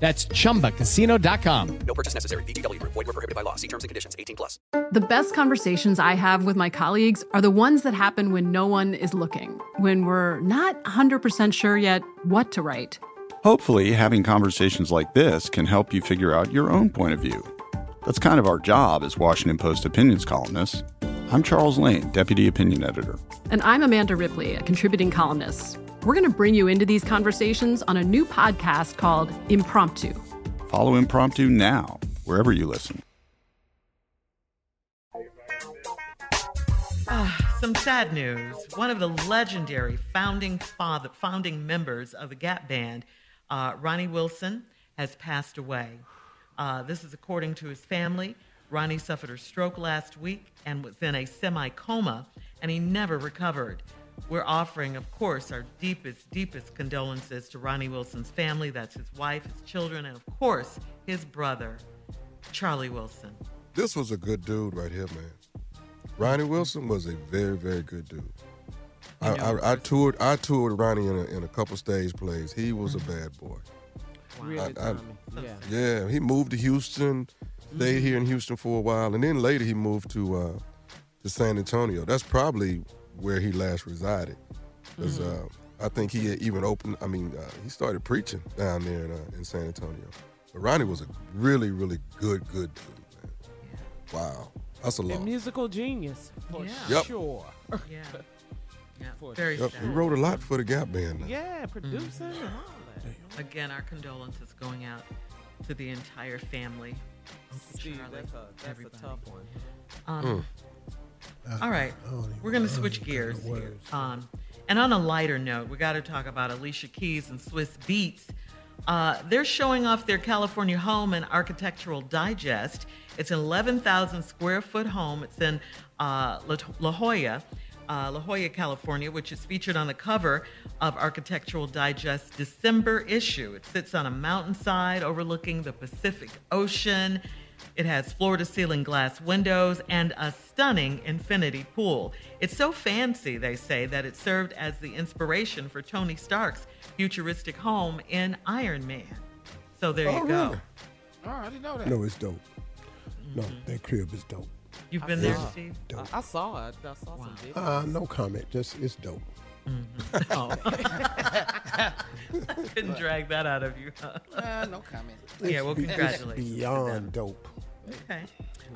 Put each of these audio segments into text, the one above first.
That's chumbacasino.com. No purchase necessary. VGW Group. Void were prohibited by law. See terms and conditions. 18 plus. The best conversations I have with my colleagues are the ones that happen when no one is looking, when we're not 100% sure yet what to write. Hopefully, having conversations like this can help you figure out your own point of view. That's kind of our job as Washington Post opinions columnists. I'm Charles Lane, Deputy Opinion Editor. And I'm Amanda Ripley, a contributing columnist. We're going to bring you into these conversations on a new podcast called Impromptu. Follow Impromptu now, wherever you listen. Ah, some sad news. One of the legendary founding father, founding members of the Gap Band, uh, Ronnie Wilson, has passed away. Uh, this is according to his family. Ronnie suffered a stroke last week and was in a semi coma, and he never recovered. We're offering, of course, our deepest, deepest condolences to Ronnie Wilson's family. That's his wife, his children, and of course, his brother, Charlie Wilson. This was a good dude right here, man. Ronnie Wilson was a very, very good dude. I, I, I toured I toured Ronnie in a, in a couple stage plays. He was a bad boy. Really, I- I- Tommy. yeah. Yeah, he moved to Houston, stayed here in Houston for a while, and then later he moved to uh, to San Antonio. That's probably where he last resided. 'Cause, uh, I think he had even opened. I mean, uh, he started preaching down there in, uh, in San Antonio. But Ronnie was a really, really good, good dude, man. Wow, that's a A lot. musical genius, for Yeah. Yep. sure. Yeah. Yeah, For very Yep, sad. he wrote a lot for the Gap Band. Now. Yeah, producing and all that. Again, our condolences going out to the entire family. Uncle Steve, Charlie, that's a, that's a tough one. Um, Mm. All right, we're going to switch gears here. Um, and on a lighter note, we got to talk about Alicia Keys and Swizz Beatz. Uh, they're showing off their California home in Architectural Digest. It's an 11,000 square foot home. It's in uh, La, La Jolla, uh, La Jolla, California, which is featured on the cover of Architectural Digest December issue. It sits on a mountainside overlooking the Pacific Ocean. It has floor to ceiling glass windows and a stunning infinity pool. It's so fancy, they say, that it served as the inspiration for Tony Stark's futuristic home in Iron Man. So there you Oh, go. really? Oh, I didn't know that. No, it's dope. No, that crib is dope. You've I been there, saw it. Steve? Dope. I, I saw it. I saw some videos. Uh, no comment. Just it's dope. Oh. Couldn't drag that out of you. huh? Uh, no comment. yeah, well, It's be- congratulations. It's beyond dope. Okay.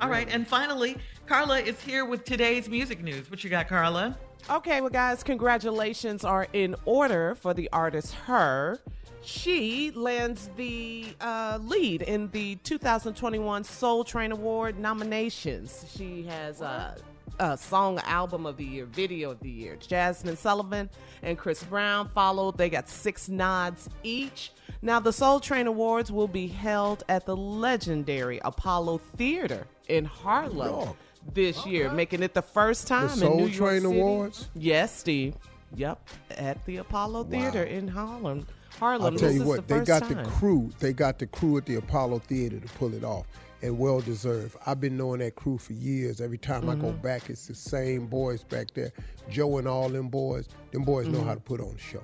All right. And finally, Carla is here with today's music news. What you got, Carla? Okay, well, guys, congratulations are in order for the artist Her. She lands the uh, lead in the 2021 Soul Train Award nominations. She has a, a song album of the year, video of the year. Jazmine Sullivan and Chris Brown followed. They got six nods each. Now, the Soul Train Awards will be held at the legendary Apollo Theater in Harlem this year, making it the first time The Soul in New York Train City. Awards? Yes, Steve. Yep, at the Apollo Theater in Harlem. Harlem. I'll tell this you what, the they got time. the crew. They got the crew at the Apollo Theater to pull it off, and well deserved. I've been knowing that crew for years. Every time I go Mm-hmm. back, it's the same boys back there. Joe and all them boys. Them boys know Mm-hmm. how to put on a show.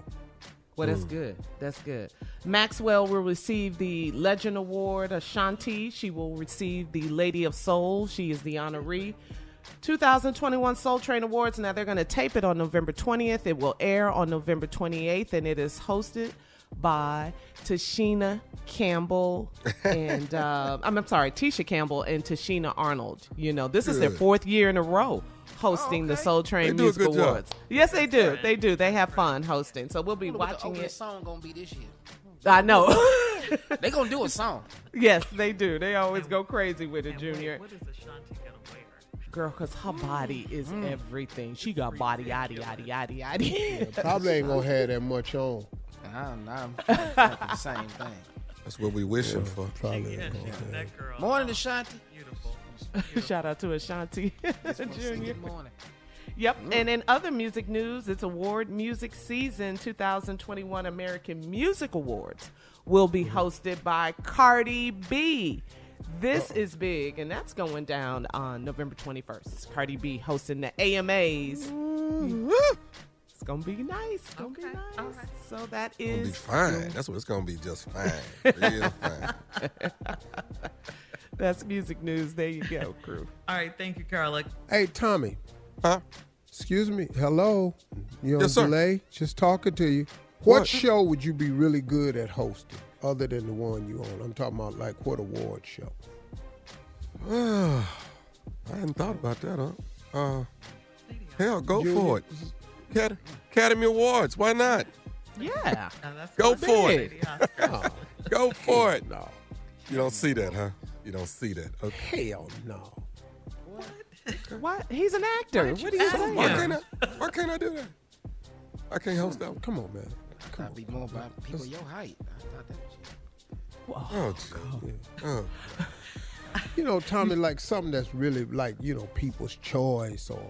Well, that's good. That's good. Maxwell will receive the Legend Award. Ashanti, she will receive the Lady of Soul. She is the honoree. 2021 Soul Train Awards. Now they're going to tape it on November 20th. It will air on November 28th, and it is hosted by Tichina Campbell and uh, I'm, I'm sorry, Tisha Campbell and Tichina Arnold. You know, this is their fourth year in a row hosting the Soul Train They Music good job. Awards. Yes, they do. They do. They have fun hosting. So we'll be wonder what the watching it. song gonna be this year. I know. They gonna do a song. yes, they do. They always go crazy with it, And wait, Junior. what is Ashanti gonna wear? Girl, because her body is everything. She got body, yaddy, yaddy, yaddy, yaddy. Probably ain't gonna have that much on. I'm, I'm the same thing. That's what we wishing for. Probably Yeah, ain't gonna that girl. Morning, Ashanti. Beautiful. Shout out to Ashanti Just wanna say Junior. Good morning. Yep. Mm. And in other music news, it's award music season 2021 American Music Awards will be mm-hmm. hosted by Cardi B. This is big, and that's going down on November 21st. Cardi B hosting the AMAs. It's gonna be nice. It's gonna be nice. all right. So that is It's gonna be fine. That's what it's gonna be. Just fine. Real fine. that's music news. There you go, crew. All right, thank you, Carla. Hey, Tommy. Huh? Excuse me. Hello. You on Yes, sir. delay? Just talking to you. What, What? show would you be really good at hosting, other than the one you on? I'm talking about like what award show? I hadn't thought about that, huh? Uh, hell, go Junior. for it. Acad- Academy Awards. Why not? Yeah. Go for it. Go for it. No. You don't see that, huh? You don't see that. Okay. Hell no. What? What? He's an actor. What are you saying? Why can't I? Why can't I do that? I can't host that one. Come on, man. Come That'd be more about people your height. I thought that was you. Oh, gee. oh. You know, Tommy, like something that's really like, you know, people's choice or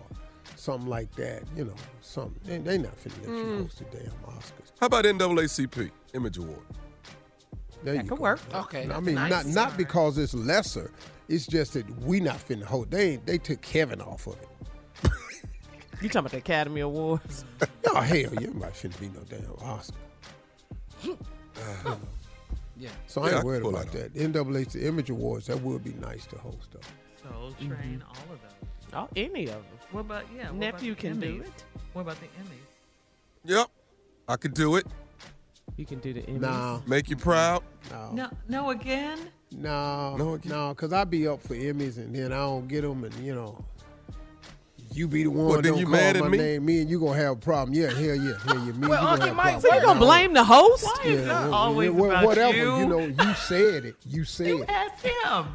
something like that. You know, something. They, they not finna let you mm. host the damn Oscars. How about NAACP Image Award? There That you could go. work. Okay. I mean, nice. not not because it's lesser. It's just that we not finna host. They they took Kevin off of it. You talking about the Academy Awards? Oh hell, you might finna be no damn Oscar. Yeah. So I Yeah, I ain't worried pull about that that. NAACP Image Awards, that would be nice to host though. Soul Train, all of those. Oh, any of them. What about yeah? What Nephew about the can do it. What about the Emmys? Yep. I could do it. You can do the Emmys. Nah, Make you proud. no, No, no again. no, No no. Cause I be up for Emmys and then I don't get them, and you know, you be the one What, then don't you call mad at my me? name. Me and you gonna have a problem. Yeah, hell yeah, hell yeah. Me, Well, you Uncle gonna Mike, So you problem. gonna blame the host? Why is Yeah, it well, always yeah, about whatever. you? know, you said it. You said You it. asked him.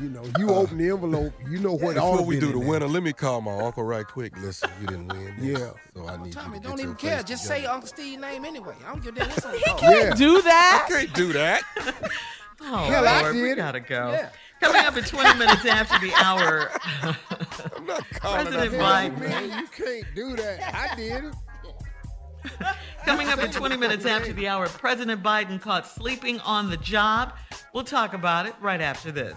You know, you uh, open the envelope. You know what Before all we do the in there. winner, let me call my uncle right quick. Listen, you didn't win. this, Yeah. So I need Tommy, you to don't get even care. Just together. say Uncle Steve's name anyway. I don't give a damn what's on the card. Yeah. Do that. I can't do that. Oh, oh, Hell, I Lord, we gotta go. Yeah. Coming up at 20 minutes after the hour, I'm not calling President. Biden. Man, you can't do that. I did it. coming up at 20 minutes after the hour, President Biden caught sleeping on the job. We'll talk about it right after this.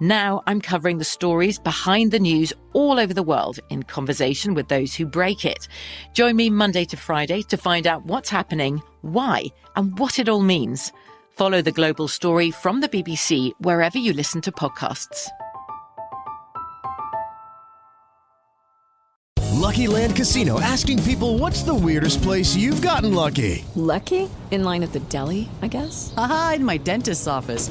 Now I'm covering the stories behind the news all over the world in conversation with those who break it. Join me Monday to Friday to find out what's happening, why, and what it all means. Follow the global story from the BBC wherever you listen to podcasts. Lucky Land Casino asking people what's the weirdest place you've gotten lucky? Lucky? In line at the deli, I guess? Aha, in my dentist's office.